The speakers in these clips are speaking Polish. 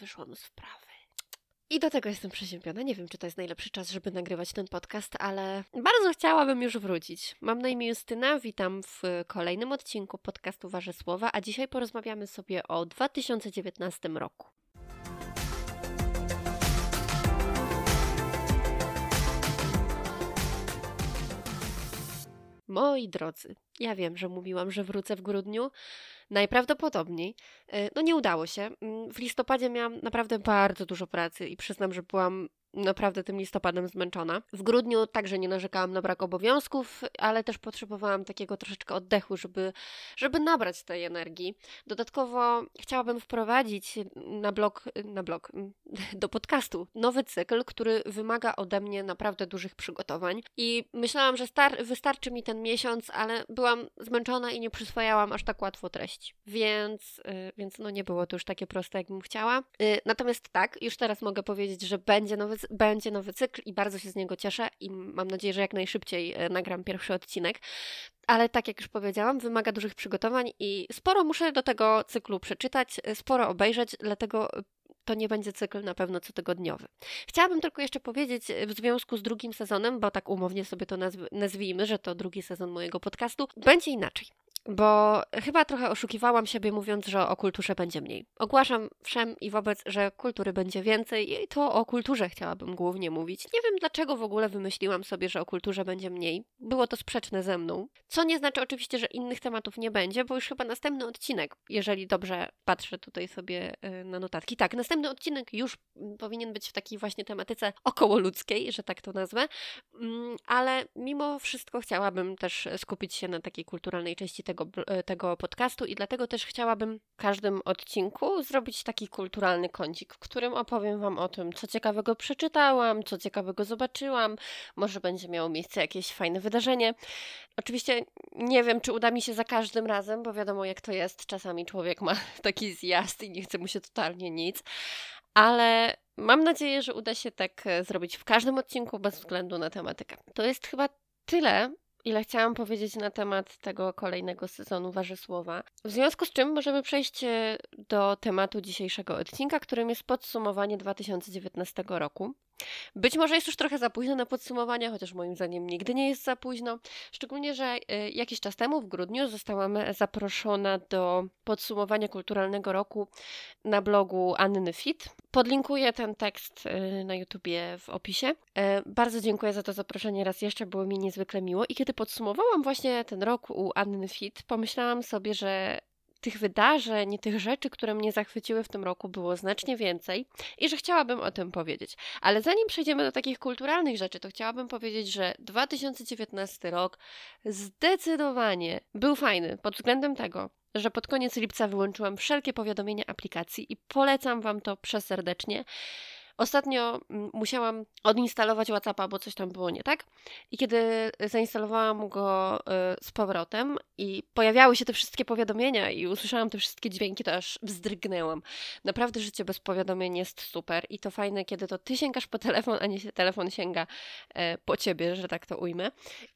wyszłam z wprawy. I do tego jestem przeziębiona. Nie wiem, czy to jest najlepszy czas, żeby nagrywać ten podcast, ale bardzo chciałabym już wrócić. Mam na imię Justyna, witam w kolejnym odcinku podcastu Wasze Słowa, a dzisiaj porozmawiamy sobie o 2019 roku. Moi drodzy, ja wiem, że mówiłam, że wrócę w grudniu. Najprawdopodobniej. E, no nie udało się. Mm, w listopadzie miałam naprawdę bardzo dużo pracy i przyznam, że byłam naprawdę tym listopadem zmęczona. W grudniu także nie narzekałam na brak obowiązków, ale też potrzebowałam takiego troszeczkę oddechu, żeby, żeby nabrać tej energii. Dodatkowo chciałabym wprowadzić na blog, na blog, do podcastu nowy cykl, który wymaga ode mnie naprawdę dużych przygotowań. I myślałam, że star- wystarczy mi ten miesiąc, ale byłam zmęczona i nie przyswajałam aż tak łatwo treści. Więc, yy, więc no nie było to już takie proste, jakbym chciała. Yy, natomiast tak, już teraz mogę powiedzieć, że będzie nowy będzie nowy cykl i bardzo się z niego cieszę i mam nadzieję, że jak najszybciej e, nagram pierwszy odcinek. Ale tak jak już powiedziałam, wymaga dużych przygotowań i sporo muszę do tego cyklu przeczytać, e, sporo obejrzeć, dlatego e, to nie będzie cykl na pewno cotygodniowy. Chciałabym tylko jeszcze powiedzieć w związku z drugim sezonem, bo tak umownie sobie to nazw nazwijmy, że to drugi sezon mojego podcastu, będzie inaczej bo chyba trochę oszukiwałam siebie mówiąc, że o kulturze będzie mniej. Ogłaszam wszem i wobec, że kultury będzie więcej i to o kulturze chciałabym głównie mówić. Nie wiem dlaczego w ogóle wymyśliłam sobie, że o kulturze będzie mniej. Było to sprzeczne ze mną. Co nie znaczy oczywiście, że innych tematów nie będzie, bo już chyba następny odcinek, jeżeli dobrze patrzę tutaj sobie y, na notatki. Tak, następny odcinek już powinien być w takiej właśnie tematyce okołoludzkiej, że tak to nazwę, mm, ale mimo wszystko chciałabym też skupić się na takiej kulturalnej części tego, e, tego podcastu i dlatego też chciałabym w każdym odcinku zrobić taki kulturalny kącik, w którym opowiem Wam o tym, co ciekawego przeczytałam, co ciekawego zobaczyłam, może będzie miało miejsce jakieś fajne wydarzenie. Oczywiście nie wiem, czy uda mi się za każdym razem, bo wiadomo jak to jest, czasami człowiek ma taki zjazd i nie chce mu się totalnie nic, ale mam nadzieję, że uda się tak e, zrobić w każdym odcinku bez względu na tematykę. To jest chyba tyle ile chciałam powiedzieć na temat tego kolejnego sezonu Warzysłowa. W związku z czym możemy przejść e, do tematu dzisiejszego odcinka, którym jest podsumowanie 2019 roku. Być może jest już trochę za późno na podsumowanie, chociaż moim zdaniem nigdy nie jest za późno. Szczególnie, że e, jakiś czas temu, w grudniu, zostałam zaproszona do podsumowania kulturalnego roku na blogu Anny Fit. Podlinkuję ten tekst e, na YouTubie w opisie. E, bardzo dziękuję za to zaproszenie raz jeszcze, było mi niezwykle miło. I kiedy podsumowałam właśnie ten rok u Anny Fit, pomyślałam sobie, że tych wydarzeń, tych rzeczy, które mnie zachwyciły w tym roku, było znacznie więcej i że chciałabym o tym powiedzieć. Ale zanim przejdziemy do takich kulturalnych rzeczy, to chciałabym powiedzieć, że 2019 rok zdecydowanie był fajny pod względem tego, że pod koniec lipca wyłączyłam wszelkie powiadomienia aplikacji i polecam Wam to przeserdecznie. Ostatnio mm, musiałam odinstalować WhatsAppa, bo coś tam było nie tak. I kiedy zainstalowałam go y, z powrotem i pojawiały się te wszystkie powiadomienia i usłyszałam te wszystkie dźwięki, to aż wzdrygnęłam. Naprawdę życie bez powiadomień jest super i to fajne, kiedy to ty sięgasz po telefon, a nie telefon sięga e, po ciebie, że tak to ujmę.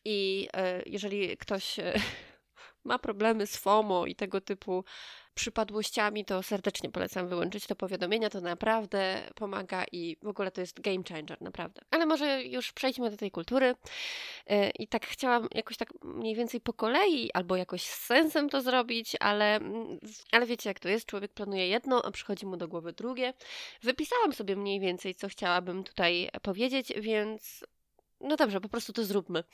I e, jeżeli ktoś e, ma problemy z FOMO i tego typu przypadłościami, to serdecznie polecam wyłączyć te powiadomienia. To naprawdę pomaga i w ogóle to jest game changer, naprawdę. Ale może już przejdźmy do tej kultury. E, I tak chciałam jakoś tak mniej więcej po kolei, albo jakoś z sensem to zrobić, ale, mm, ale wiecie, jak to jest. Człowiek planuje jedno, a przychodzi mu do głowy drugie. Wypisałam sobie mniej więcej, co chciałabym tutaj powiedzieć, więc no dobrze, po prostu to zróbmy.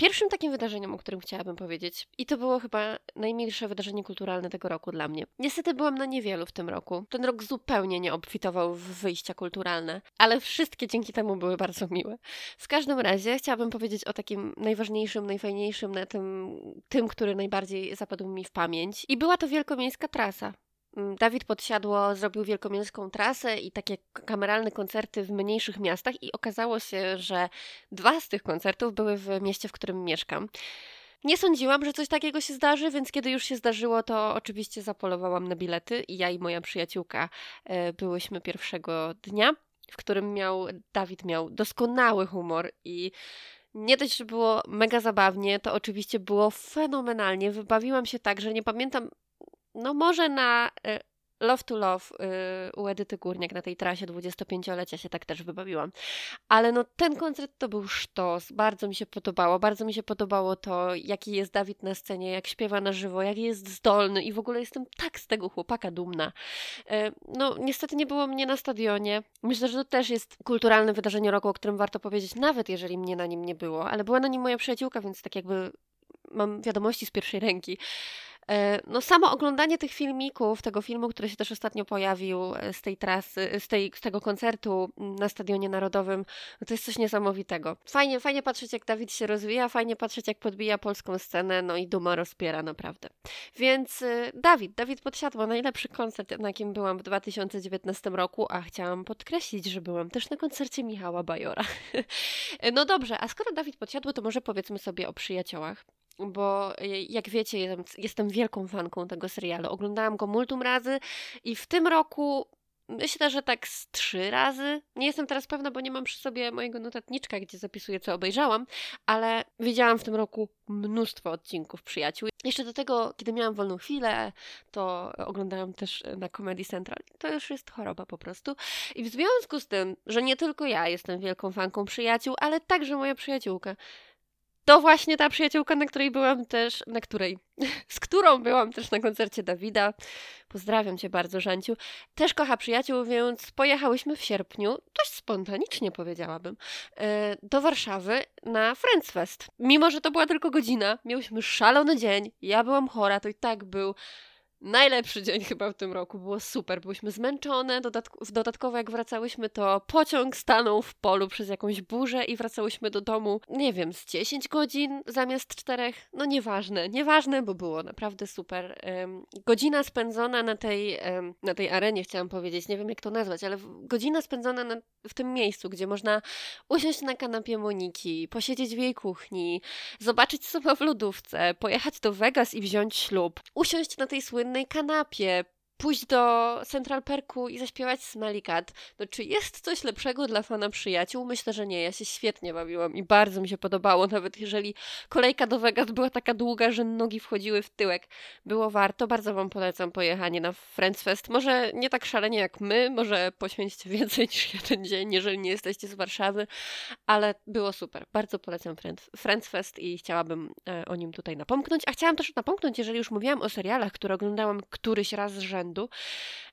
Pierwszym takim wydarzeniem, o którym chciałabym powiedzieć, i to było chyba najmilsze wydarzenie kulturalne tego roku dla mnie. Niestety byłam na niewielu w tym roku. Ten rok zupełnie nie obfitował w wyjścia kulturalne, ale wszystkie dzięki temu były bardzo miłe. W każdym razie chciałabym powiedzieć o takim najważniejszym, najfajniejszym, na tym, tym, który najbardziej zapadł mi w pamięć. I była to wielkomiejska trasa. Mm, Dawid Podsiadło zrobił wielkomiejską trasę i takie kameralne koncerty w mniejszych miastach i okazało się, że dwa z tych koncertów były w mieście, w którym mieszkam. Nie sądziłam, że coś takiego się zdarzy, więc kiedy już się zdarzyło, to oczywiście zapolowałam na bilety i ja i moja przyjaciółka e, byłyśmy pierwszego dnia, w którym miał Dawid miał doskonały humor i nie dość, że było mega zabawnie, to oczywiście było fenomenalnie. Wybawiłam się tak, że nie pamiętam no może na e, Love to Love yy, u Edyty Górniak na tej trasie 25-lecia się tak też wybawiłam. Ale no ten koncert to był sztos, bardzo mi się podobało, bardzo mi się podobało to, jaki jest Dawid na scenie, jak śpiewa na żywo, jak jest zdolny i w ogóle jestem tak z tego chłopaka dumna. Yy, no niestety nie było mnie na stadionie. Myślę, że to też jest kulturalne wydarzenie roku, o którym warto powiedzieć, nawet jeżeli mnie na nim nie było, ale była na nim moja przyjaciółka, więc tak jakby mam wiadomości z pierwszej ręki. E, no samo oglądanie tych filmików, tego filmu, który się też ostatnio pojawił e, z tej trasy, z, tej, z tego koncertu na Stadionie Narodowym, no to jest coś niesamowitego. Fajnie, fajnie patrzeć jak Dawid się rozwija, fajnie patrzeć jak podbija polską scenę, no i duma rozpiera naprawdę. Więc e, Dawid, Dawid Podsiadło, najlepszy koncert, na jakim byłam w 2019 roku, a chciałam podkreślić, że byłam też na koncercie Michała Bajora. no dobrze, a skoro Dawid Podsiadło, to może powiedzmy sobie o przyjaciołach bo e, jak wiecie, jestem wielką fanką tego serialu. Oglądałam go multum razy i w tym roku myślę, że tak z trzy razy. Nie jestem teraz pewna, bo nie mam przy sobie mojego notatniczka, gdzie zapisuję, co obejrzałam, ale widziałam w tym roku mnóstwo odcinków przyjaciół. Jeszcze do tego, kiedy miałam wolną chwilę, to oglądałam też na Comedy Central. To już jest choroba po prostu. I w związku z tym, że nie tylko ja jestem wielką fanką przyjaciół, ale także moja przyjaciółka to właśnie ta przyjaciółka, na której byłam też, na której, z którą byłam też na koncercie Dawida. Pozdrawiam cię bardzo, Żanciu. Też kocha przyjaciół, więc pojechałyśmy w sierpniu, dość spontanicznie powiedziałabym, e, do Warszawy na Friends Fest. Mimo, że to była tylko godzina, miałyśmy szalony dzień, ja byłam chora, to i tak był najlepszy dzień chyba w tym roku. Było super. Byłyśmy zmęczone. Dodatk- dodatkowo, jak wracałyśmy, to pociąg stanął w polu przez jakąś burzę i wracałyśmy do domu, nie wiem, z 10 godzin zamiast 4. No nieważne, nieważne, bo było naprawdę super. Godzina spędzona na tej, na tej arenie, chciałam powiedzieć, nie wiem jak to nazwać, ale godzina spędzona na, w tym miejscu, gdzie można usiąść na kanapie Moniki, posiedzieć w jej kuchni, zobaczyć co w lodówce, pojechać do Vegas i wziąć ślub, usiąść na tej słynnej jednej kanapie, pójść do Central Perku i zaśpiewać Smelly Cat. No czy jest coś lepszego dla fana przyjaciół? Myślę, że nie. Ja się świetnie bawiłam i bardzo mi się podobało, nawet jeżeli kolejka do Vegas była taka długa, że nogi wchodziły w tyłek. Było warto. Bardzo wam polecam pojechanie na Friends Fest. Może nie tak szalenie jak my, może poświęćcie więcej niż jeden dzień, jeżeli nie jesteście z Warszawy, ale było super. Bardzo polecam Friends Fest i chciałabym e, o nim tutaj napomknąć. A chciałam też napomknąć, jeżeli już mówiłam o serialach, które oglądałam któryś raz rzędu,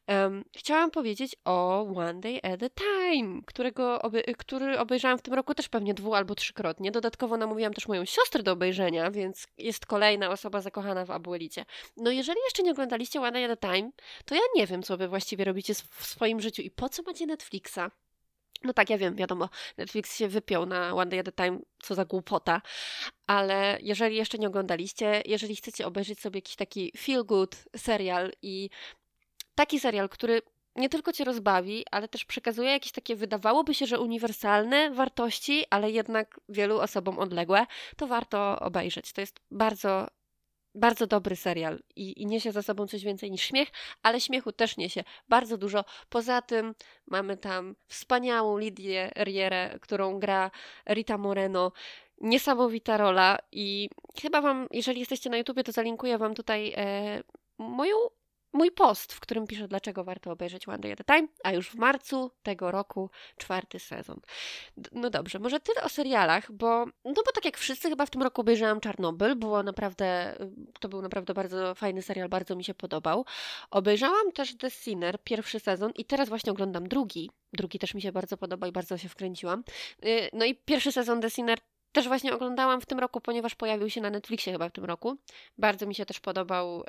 um, chciałam powiedzieć o One Day at a Time, którego obe który obejrzałam w tym roku też pewnie dwu albo trzykrotnie. Dodatkowo namówiłam też moją siostrę do obejrzenia, więc jest kolejna osoba zakochana w Abuelicie. No jeżeli jeszcze nie oglądaliście One Day at a Time, to ja nie wiem, co wy właściwie robicie w swoim życiu i po co macie Netflixa. No tak, ja wiem, wiadomo, Netflix się wypiął na One Day at a Time, co za głupota, ale jeżeli jeszcze nie oglądaliście, jeżeli chcecie obejrzeć sobie jakiś taki feel good serial i taki serial, który nie tylko cię rozbawi, ale też przekazuje jakieś takie, wydawałoby się, że uniwersalne wartości, ale jednak wielu osobom odległe, to warto obejrzeć. To jest bardzo, bardzo dobry serial i, i niesie za sobą coś więcej niż śmiech, ale śmiechu też niesie bardzo dużo. Poza tym mamy tam wspaniałą Lidię Rierę, którą gra Rita Moreno niesamowita rola i chyba wam, jeżeli jesteście na YouTubie, to zalinkuję wam tutaj e, moją mój post, w którym piszę, dlaczego warto obejrzeć One Day at a Time, a już w marcu tego roku czwarty sezon. No dobrze, może tyle o serialach, bo, no bo tak jak wszyscy chyba w tym roku obejrzałam Czarnobyl, było naprawdę, to był naprawdę bardzo fajny serial, bardzo mi się podobał. Obejrzałam też The Sinner, pierwszy sezon i teraz właśnie oglądam drugi. Drugi też mi się bardzo podoba i bardzo się wkręciłam. Y, no i pierwszy sezon The Sinner też właśnie oglądałam w tym roku, ponieważ pojawił się na Netflixie chyba w tym roku. Bardzo mi się też podobał,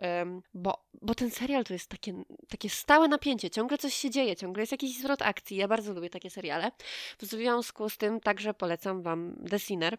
bo, bo ten serial to jest takie, takie stałe napięcie, ciągle coś się dzieje, ciągle jest jakiś zwrot akcji. Ja bardzo lubię takie seriale. W związku z tym także polecam Wam The Sinner.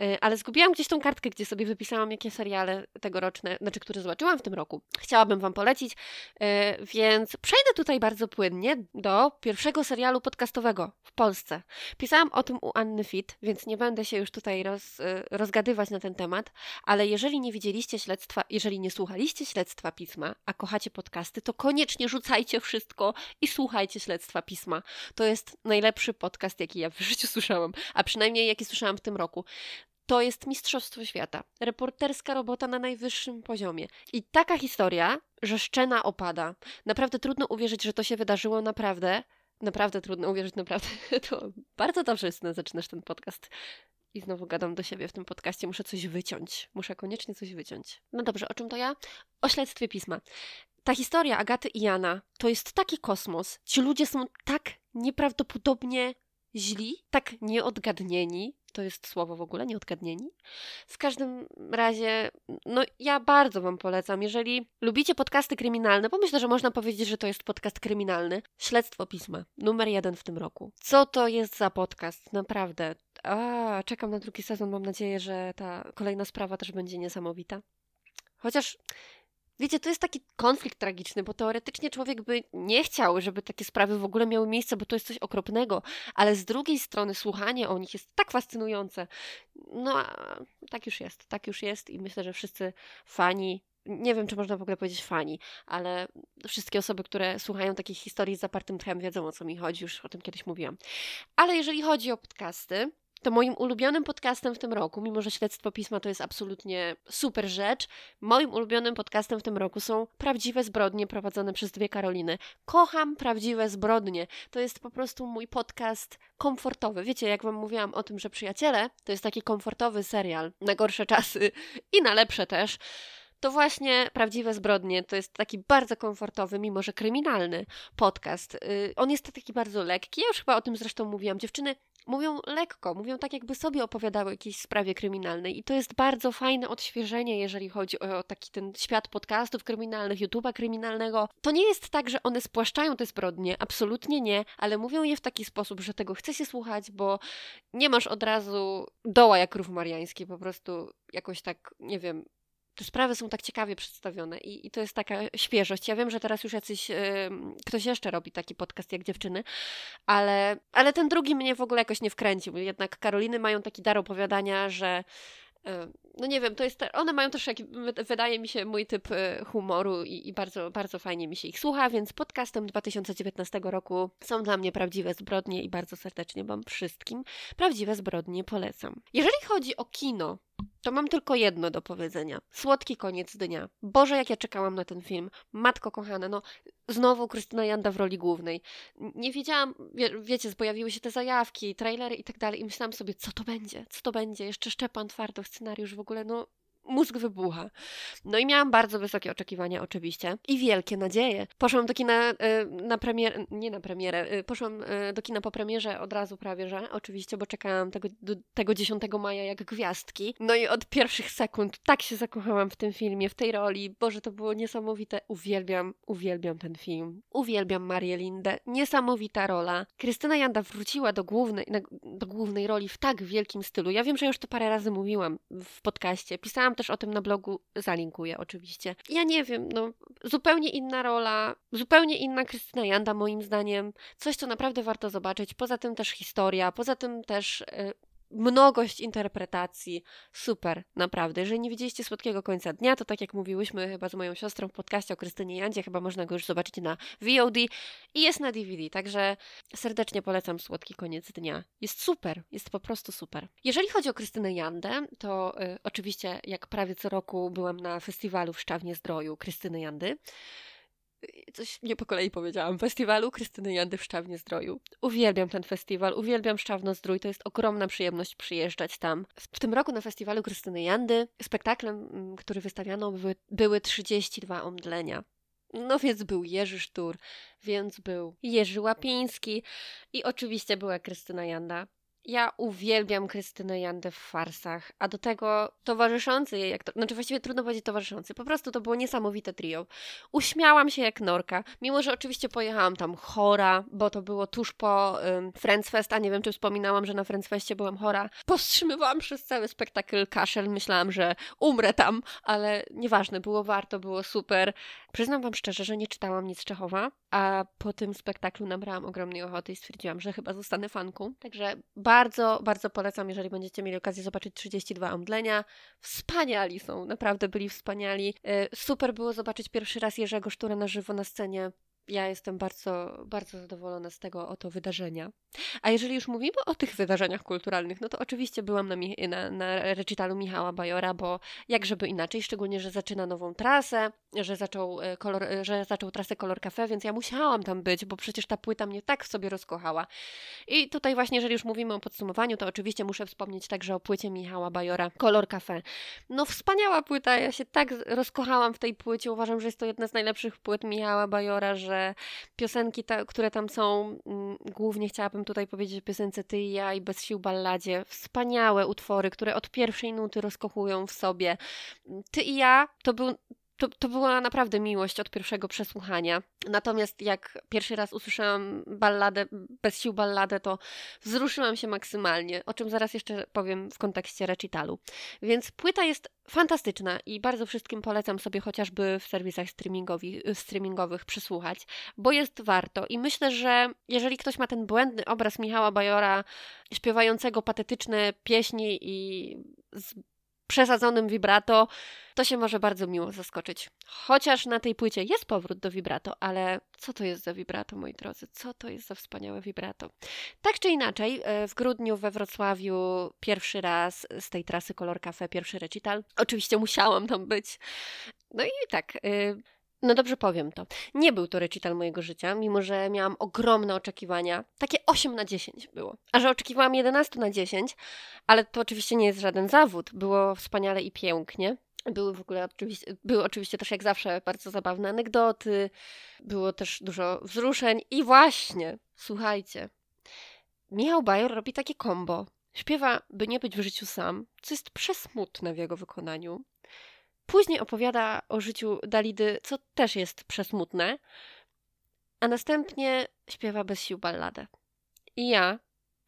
E, ale zgubiłam gdzieś tą kartkę, gdzie sobie wypisałam, jakie seriale tegoroczne, znaczy, które zobaczyłam w tym roku. Chciałabym Wam polecić, e, więc przejdę tutaj bardzo płynnie do pierwszego serialu podcastowego w Polsce. Pisałam o tym u Anny Fit, więc nie będę się już tutaj roz, e, rozgadywać na ten temat, ale jeżeli nie widzieliście śledztwa, jeżeli nie słuchaliście śledztwa pisma, a kochacie podcasty, to koniecznie rzucajcie wszystko i słuchajcie śledztwa pisma. To jest najlepszy podcast, jaki ja w życiu słyszałam, a przynajmniej jaki słyszałam w tym roku to jest mistrzostwo świata. Reporterska robota na najwyższym poziomie. I taka historia, że szczena opada. Naprawdę trudno uwierzyć, że to się wydarzyło naprawdę. Naprawdę trudno uwierzyć, naprawdę. To bardzo dobrze jest, zaczynasz ten podcast. I znowu gadam do siebie w tym podcaście. Muszę coś wyciąć. Muszę koniecznie coś wyciąć. No dobrze, o czym to ja? O śledztwie pisma. Ta historia Agaty i Jana to jest taki kosmos. Ci ludzie są tak nieprawdopodobnie źli, tak nieodgadnieni, to jest słowo w ogóle, nieodgadnieni. W każdym razie, no ja bardzo Wam polecam, jeżeli lubicie podcasty kryminalne, bo myślę, że można powiedzieć, że to jest podcast kryminalny, Śledztwo Pisma, numer jeden w tym roku. Co to jest za podcast? Naprawdę. A, czekam na drugi sezon, mam nadzieję, że ta kolejna sprawa też będzie niesamowita. Chociaż Wiecie, to jest taki konflikt tragiczny, bo teoretycznie człowiek by nie chciał, żeby takie sprawy w ogóle miały miejsce, bo to jest coś okropnego, ale z drugiej strony słuchanie o nich jest tak fascynujące. No, tak już jest, tak już jest i myślę, że wszyscy fani nie wiem, czy można w ogóle powiedzieć fani, ale wszystkie osoby, które słuchają takich historii z zapartym tchem, wiedzą o co mi chodzi, już o tym kiedyś mówiłam. Ale jeżeli chodzi o podcasty, to moim ulubionym podcastem w tym roku, mimo że śledztwo pisma to jest absolutnie super rzecz, moim ulubionym podcastem w tym roku są Prawdziwe Zbrodnie prowadzone przez dwie Karoliny. Kocham Prawdziwe Zbrodnie. To jest po prostu mój podcast komfortowy. Wiecie, jak wam mówiłam o tym, że Przyjaciele to jest taki komfortowy serial na gorsze czasy i na lepsze też to właśnie Prawdziwe Zbrodnie to jest taki bardzo komfortowy, mimo że kryminalny podcast. Yy, on jest taki bardzo lekki. Ja już chyba o tym zresztą mówiłam. Dziewczyny mówią lekko, mówią tak, jakby sobie opowiadały o jakiejś sprawie kryminalnej. I to jest bardzo fajne odświeżenie, jeżeli chodzi o taki ten świat podcastów kryminalnych, YouTube'a kryminalnego. To nie jest tak, że one spłaszczają te zbrodnie, absolutnie nie, ale mówią je w taki sposób, że tego chce się słuchać, bo nie masz od razu doła jak rów mariański, po prostu jakoś tak, nie wiem, te sprawy są tak ciekawie przedstawione i, i to jest taka świeżość. Ja wiem, że teraz już jacyś, ktoś jeszcze robi taki podcast jak dziewczyny, ale, ale ten drugi mnie w ogóle jakoś nie wkręcił. Jednak Karoliny mają taki dar opowiadania, że no nie wiem, to jest, one mają też, wydaje mi się, mój typ e, humoru i, i, bardzo, bardzo fajnie mi się ich słucha, więc podcastem 2019 roku są dla mnie prawdziwe zbrodnie i bardzo serdecznie Wam wszystkim prawdziwe zbrodnie polecam. Jeżeli chodzi o kino, to mam tylko jedno do powiedzenia. Słodki koniec dnia. Boże, jak ja czekałam na ten film. Matko kochana, no znowu Krystyna Janda w roli głównej. Nie wiedziałam, wie, wiecie, pojawiły się te zajawki, trailery i tak dalej i myślałam sobie, co to będzie, co to będzie. Jeszcze Szczepan Twardo, scenariusz w ogóle, no mózg wybucha. No i miałam bardzo wysokie oczekiwania oczywiście i wielkie nadzieje. Poszłam do kina y, na premierę, nie na premierę, y, poszłam y, do kina po premierze od razu prawie, że oczywiście, bo czekałam tego, tego 10 maja jak gwiazdki. No i od pierwszych sekund tak się zakochałam w tym filmie, w tej roli. Boże, to było niesamowite. Uwielbiam, uwielbiam ten film. Uwielbiam Marię Lindę. Niesamowita rola. Krystyna Janda wróciła do głównej, do głównej roli w tak wielkim stylu. Ja wiem, że już to parę razy mówiłam w podcaście. Pisałam też o tym na blogu, zalinkuję oczywiście. Ja nie wiem, no zupełnie inna rola, zupełnie inna Krystyna Janda moim zdaniem. Coś, co naprawdę warto zobaczyć. Poza tym też historia, poza tym też... Mnogość interpretacji. Super, naprawdę. Jeżeli nie widzieliście Słodkiego Końca Dnia, to tak jak mówiłyśmy chyba z moją siostrą w podcaście o Krystynie Jandzie, chyba można go już zobaczyć na VOD i jest na DVD, także serdecznie polecam Słodki Koniec Dnia. Jest super, jest po prostu super. Jeżeli chodzi o Krystynę Jandę, to y, oczywiście jak prawie co roku byłam na festiwalu w Szczawnie Zdroju Krystyny Jandy, coś nie po kolei powiedziałam, festiwalu Krystyny Jandy w Szczawnie Zdroju. Uwielbiam ten festiwal, uwielbiam Szczawno Zdrój, to jest ogromna przyjemność przyjeżdżać tam. W tym roku na festiwalu Krystyny Jandy spektaklem, mm, który wystawiano, były, były 32 omdlenia. No więc był Jerzy Sztur, więc był Jerzy Łapiński i oczywiście była Krystyna Janda. Ja uwielbiam Krystynę Jandę w farsach, a do tego towarzyszący jej, jak to, znaczy właściwie trudno powiedzieć towarzyszący, po prostu to było niesamowite trio. Uśmiałam się jak norka, mimo że oczywiście pojechałam tam chora, bo to było tuż po um, Friends Fest, a nie wiem czy wspominałam, że na Friends Festie byłam chora. Powstrzymywałam przez cały spektakl kaszel, myślałam, że umrę tam, ale nieważne, było warto, było super. Przyznam wam szczerze, że nie czytałam nic Czechowa, a po tym spektaklu nabrałam ogromnej ochoty i stwierdziłam, że chyba zostanę fanką, także bardzo, bardzo polecam, jeżeli będziecie mieli okazję zobaczyć 32 omdlenia. Wspaniali są, naprawdę byli wspaniali. E, super było zobaczyć pierwszy raz Jerzego Sztura na żywo na scenie ja jestem bardzo, bardzo zadowolona z tego oto wydarzenia. A jeżeli już mówimy o tych wydarzeniach kulturalnych, no to oczywiście byłam na, na, na recitalu Michała Bajora, bo jak żeby inaczej, szczególnie, że zaczyna nową trasę, że zaczął, e, kolor, e, że zaczął trasę Kolor Cafe, więc ja musiałam tam być, bo przecież ta płyta mnie tak w sobie rozkochała. I tutaj właśnie, jeżeli już mówimy o podsumowaniu, to oczywiście muszę wspomnieć także o płycie Michała Bajora, Kolor Cafe. No wspaniała płyta, ja się tak rozkochałam w tej płycie, uważam, że jest to jedna z najlepszych płyt Michała Bajora, że piosenki, ta, które tam są, mm, głównie chciałabym tutaj powiedzieć o piosence Ty i ja i Bez sił balladzie, wspaniałe utwory, które od pierwszej nuty rozkochują w sobie. Ty i ja to był to, to była naprawdę miłość od pierwszego przesłuchania. Natomiast jak pierwszy raz usłyszałam balladę, bez sił balladę, to wzruszyłam się maksymalnie, o czym zaraz jeszcze powiem w kontekście recitalu. Więc płyta jest fantastyczna i bardzo wszystkim polecam sobie chociażby w serwisach streamingowych przysłuchać, bo jest warto. I myślę, że jeżeli ktoś ma ten błędny obraz Michała Bajora śpiewającego patetyczne pieśni i przesadzonym vibrato, to się może bardzo miło zaskoczyć. Chociaż na tej płycie jest powrót do vibrato, ale co to jest za vibrato, moi drodzy? Co to jest za wspaniałe vibrato? Tak czy inaczej, e, w grudniu we Wrocławiu pierwszy raz z tej trasy Color Cafe, pierwszy recital. Oczywiście musiałam tam być. No i tak, e, no dobrze powiem to. Nie był to recital mojego życia, mimo że miałam ogromne oczekiwania. Takie 8 na 10 było. A że oczekiwałam 11 na 10, ale to oczywiście nie jest żaden zawód. Było wspaniale i pięknie. Były w ogóle oczywiście, były oczywiście też jak zawsze bardzo zabawne anegdoty, było też dużo wzruszeń i właśnie, słuchajcie, Michał Bajor robi takie kombo. Śpiewa, by nie być w życiu sam, co jest przesmutne w jego wykonaniu. Później opowiada o życiu Dalidy, co też jest przesmutne, a następnie śpiewa bez sił balladę. I ja,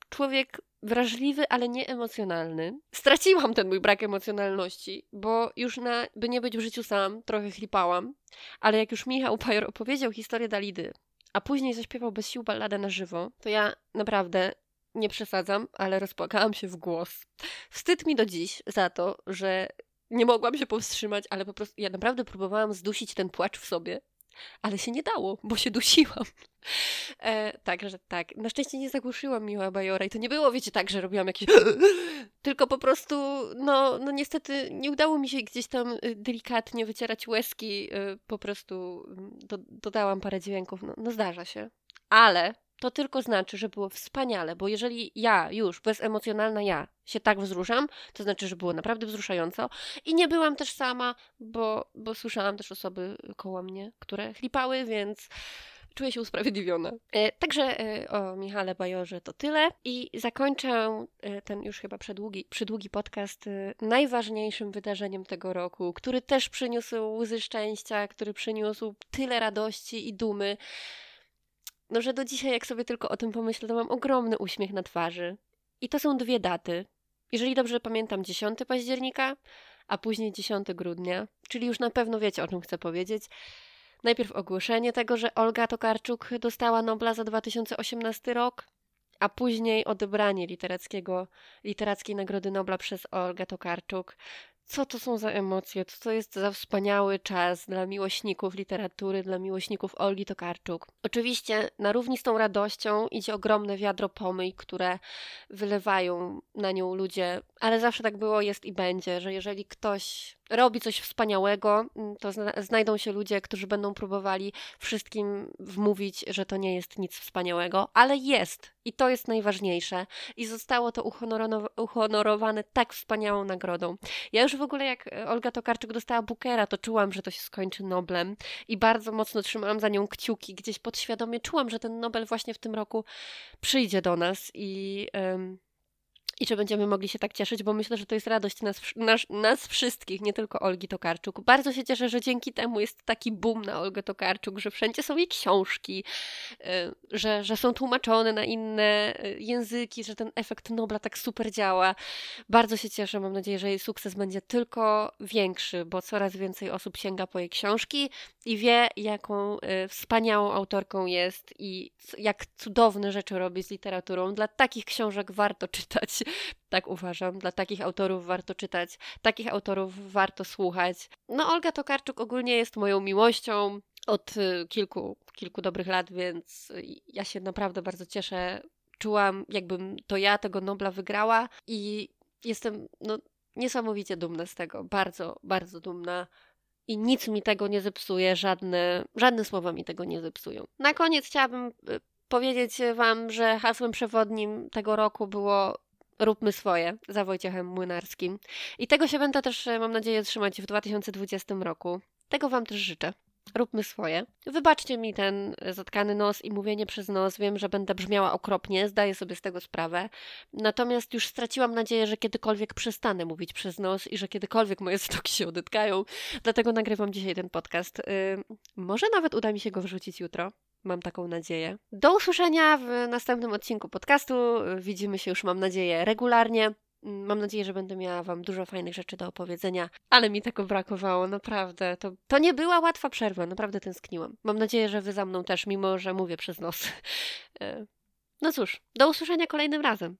człowiek wrażliwy, ale nie emocjonalny, straciłam ten mój brak emocjonalności, bo już na, by nie być w życiu sam, trochę chlipałam, ale jak już Michał Pajor opowiedział historię Dalidy, a później zaśpiewał bez sił balladę na żywo, to ja naprawdę nie przesadzam, ale rozpłakałam się w głos. Wstyd mi do dziś za to, że nie mogłam się powstrzymać, ale po prostu ja naprawdę próbowałam zdusić ten płacz w sobie, ale się nie dało, bo się dusiłam. E, także tak, na szczęście nie zagłuszyłam Miła Bajora i to nie było, wiecie, tak, że robiłam jakieś... Tylko po prostu, no, no niestety nie udało mi się gdzieś tam y, delikatnie wycierać łezki, y, po prostu mm, do, dodałam parę dźwięków, no, no zdarza się. Ale to tylko znaczy, że było wspaniale, bo jeżeli ja już, bezemocjonalna ja, się tak wzruszam, to znaczy, że było naprawdę wzruszająco. I nie byłam też sama, bo, bo słyszałam też osoby koło mnie, które chlipały, więc czuję się usprawiedliwiona. E, także e, o Michale Bajorze to tyle. I zakończę e, ten już chyba przedługi, przydługi podcast najważniejszym wydarzeniem tego roku, który też przyniósł łzy szczęścia, który przyniósł tyle radości i dumy, no że do dzisiaj, jak sobie tylko o tym pomyślę, to mam ogromny uśmiech na twarzy. I to są dwie daty. Jeżeli dobrze pamiętam, 10 października, a później 10 grudnia, czyli już na pewno wiecie, o czym chcę powiedzieć. Najpierw ogłoszenie tego, że Olga Tokarczuk dostała Nobla za 2018 rok, a później odebranie literackiego, literackiej Nagrody Nobla przez Olgę Tokarczuk co to są za emocje, co to jest za wspaniały czas dla miłośników literatury, dla miłośników Olgi Tokarczuk. Oczywiście na równi z tą radością idzie ogromne wiadro pomyj, które wylewają na nią ludzie, ale zawsze tak było, jest i będzie, że jeżeli ktoś robi coś wspaniałego, mm, to znajdą się ludzie, którzy będą próbowali wszystkim wmówić, że to nie jest nic wspaniałego, ale jest i to jest najważniejsze. I zostało to uhonorowane tak wspaniałą nagrodą. Ja już w ogóle, jak Olga Tokarczyk dostała Bookera, to czułam, że to się skończy Noblem i bardzo mocno trzymałam za nią kciuki. Gdzieś podświadomie czułam, że ten Nobel właśnie w tym roku przyjdzie do nas i. Um, i że będziemy mogli się tak cieszyć, bo myślę, że to jest radość nas, nas, nas wszystkich, nie tylko Olgi Tokarczuk. Bardzo się cieszę, że dzięki temu jest taki boom na Olgę Tokarczuk, że wszędzie są jej książki, y, że, że są tłumaczone na inne y, języki, że ten efekt Nobla tak super działa. Bardzo się cieszę, mam nadzieję, że jej sukces będzie tylko większy, bo coraz więcej osób sięga po jej książki i wie, jaką y, wspaniałą autorką jest i jak cudowne rzeczy robi z literaturą. Dla takich książek warto czytać. Tak uważam. Dla takich autorów warto czytać, takich autorów warto słuchać. No, Olga Tokarczuk ogólnie jest moją miłością. od y, kilku, kilku dobrych lat, więc ja się naprawdę bardzo cieszę. Czułam, jakbym to ja tego Nobla wygrała i jestem no, niesamowicie dumna z tego. Bardzo, bardzo dumna. I nic mi tego nie zepsuje, żadne, żadne słowa mi tego nie zepsują. Na koniec chciałabym y, powiedzieć Wam, że hasłem przewodnim tego roku było Róbmy swoje za Wojciechem Młynarskim. I tego się będę też, mam nadzieję, trzymać w 2020 roku. Tego Wam też życzę. Róbmy swoje. Wybaczcie mi ten zatkany nos i mówienie przez nos. Wiem, że będę brzmiała okropnie, zdaję sobie z tego sprawę. Natomiast już straciłam nadzieję, że kiedykolwiek przestanę mówić przez nos i że kiedykolwiek moje stoki się odetkają. Dlatego nagrywam dzisiaj ten podcast. Yy, może nawet uda mi się go wrzucić jutro. Mam taką nadzieję. Do usłyszenia w następnym odcinku podcastu. Widzimy się już, mam nadzieję, regularnie. Mam nadzieję, że będę miała Wam dużo fajnych rzeczy do opowiedzenia, ale mi tego brakowało, naprawdę. To, to nie była łatwa przerwa, naprawdę tęskniłam. Mam nadzieję, że Wy za mną też, mimo że mówię przez nos. E, no cóż, do usłyszenia kolejnym razem.